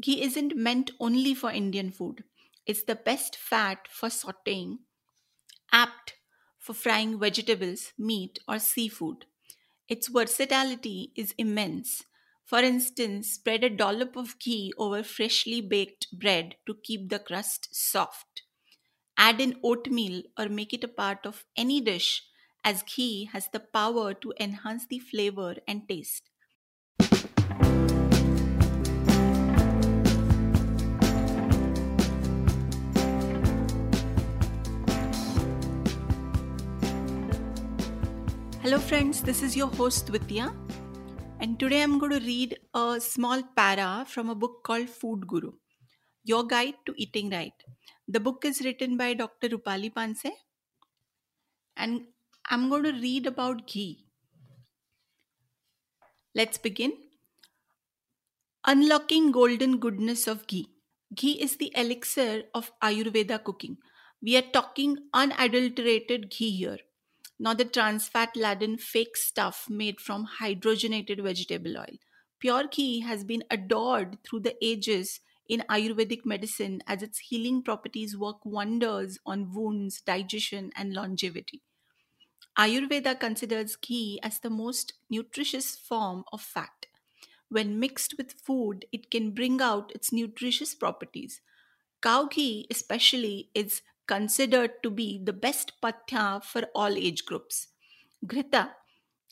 Ghee isn't meant only for Indian food. It's the best fat for sauteing, apt for frying vegetables, meat, or seafood. Its versatility is immense. For instance, spread a dollop of ghee over freshly baked bread to keep the crust soft. Add in oatmeal or make it a part of any dish, as ghee has the power to enhance the flavor and taste. Hello, friends, this is your host Vidya, and today I'm going to read a small para from a book called Food Guru Your Guide to Eating Right. The book is written by Dr. Rupali Panse, and I'm going to read about ghee. Let's begin. Unlocking golden goodness of ghee. Ghee is the elixir of Ayurveda cooking. We are talking unadulterated ghee here not the trans fat laden fake stuff made from hydrogenated vegetable oil. Pure ghee has been adored through the ages in Ayurvedic medicine as its healing properties work wonders on wounds, digestion, and longevity. Ayurveda considers ghee as the most nutritious form of fat. When mixed with food, it can bring out its nutritious properties. Cow ghee, especially, is considered to be the best pathya for all age groups. Ghrita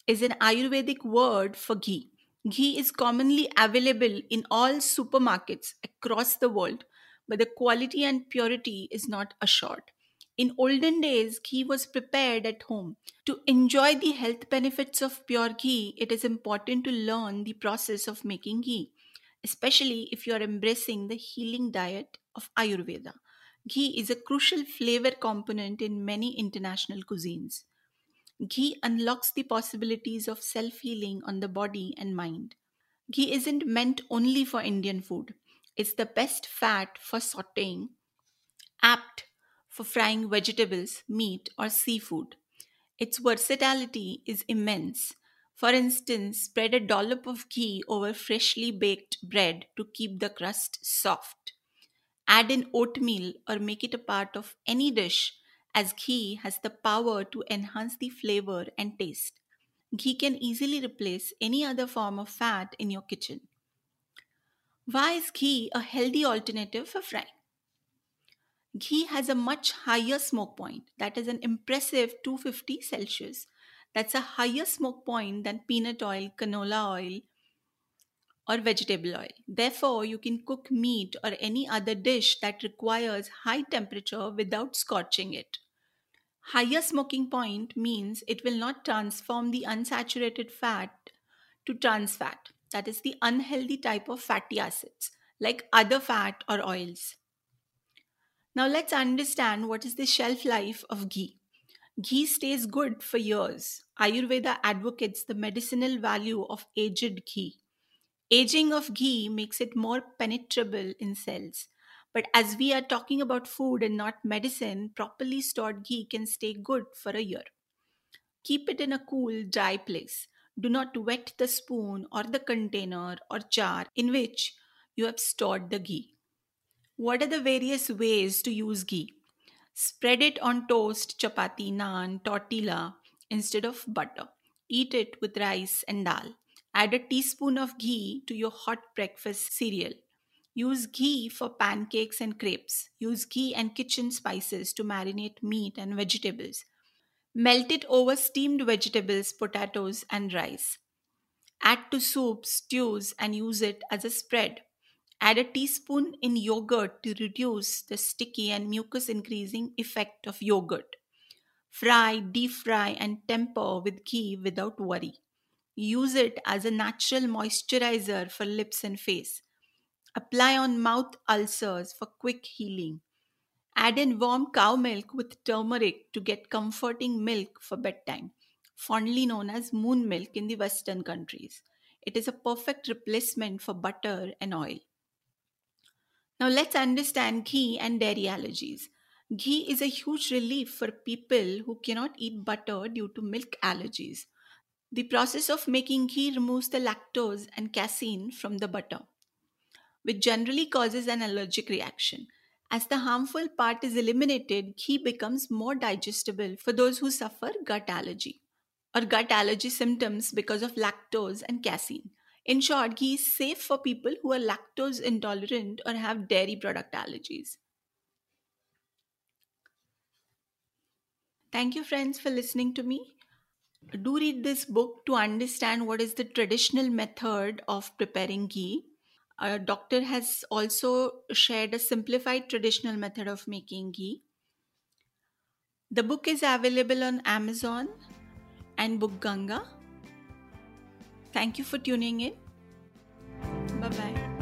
is an Ayurvedic word for ghee. Ghee is commonly available in all supermarkets across the world, but the quality and purity is not assured. In olden days, ghee was prepared at home. To enjoy the health benefits of pure ghee, it is important to learn the process of making ghee, especially if you are embracing the healing diet of Ayurveda. Ghee is a crucial flavor component in many international cuisines. Ghee unlocks the possibilities of self healing on the body and mind. Ghee isn't meant only for Indian food, it's the best fat for sauteing, apt for frying vegetables, meat, or seafood. Its versatility is immense. For instance, spread a dollop of ghee over freshly baked bread to keep the crust soft. Add in oatmeal or make it a part of any dish, as ghee has the power to enhance the flavor and taste. Ghee can easily replace any other form of fat in your kitchen. Why is ghee a healthy alternative for frying? Ghee has a much higher smoke point, that is an impressive 250 Celsius. That's a higher smoke point than peanut oil, canola oil, or vegetable oil. Therefore, you can cook meat or any other dish that requires high temperature without scorching it. Higher smoking point means it will not transform the unsaturated fat to trans fat, that is the unhealthy type of fatty acids, like other fat or oils. Now let's understand what is the shelf life of ghee. Ghee stays good for years. Ayurveda advocates the medicinal value of aged ghee. Aging of ghee makes it more penetrable in cells. But as we are talking about food and not medicine, properly stored ghee can stay good for a year. Keep it in a cool, dry place. Do not wet the spoon or the container or jar in which you have stored the ghee. What are the various ways to use ghee? Spread it on toast, chapati, naan, tortilla instead of butter. Eat it with rice and dal. Add a teaspoon of ghee to your hot breakfast cereal. Use ghee for pancakes and crepes. Use ghee and kitchen spices to marinate meat and vegetables. Melt it over steamed vegetables, potatoes, and rice. Add to soups, stews, and use it as a spread. Add a teaspoon in yogurt to reduce the sticky and mucus increasing effect of yogurt. Fry, deep fry, and temper with ghee without worry. Use it as a natural moisturizer for lips and face. Apply on mouth ulcers for quick healing. Add in warm cow milk with turmeric to get comforting milk for bedtime, fondly known as moon milk in the Western countries. It is a perfect replacement for butter and oil. Now let's understand ghee and dairy allergies. Ghee is a huge relief for people who cannot eat butter due to milk allergies. The process of making ghee removes the lactose and casein from the butter. which generally causes an allergic reaction. As the harmful part is eliminated, ghee becomes more digestible for those who suffer gut allergy or gut allergy symptoms because of lactose and casein. In short, ghee is safe for people who are lactose intolerant or have dairy product allergies. Thank you, friends, for listening to me. Do read this book to understand what is the traditional method of preparing ghee. A doctor has also shared a simplified traditional method of making ghee. The book is available on Amazon and Book Ganga. Thank you for tuning in. Bye bye.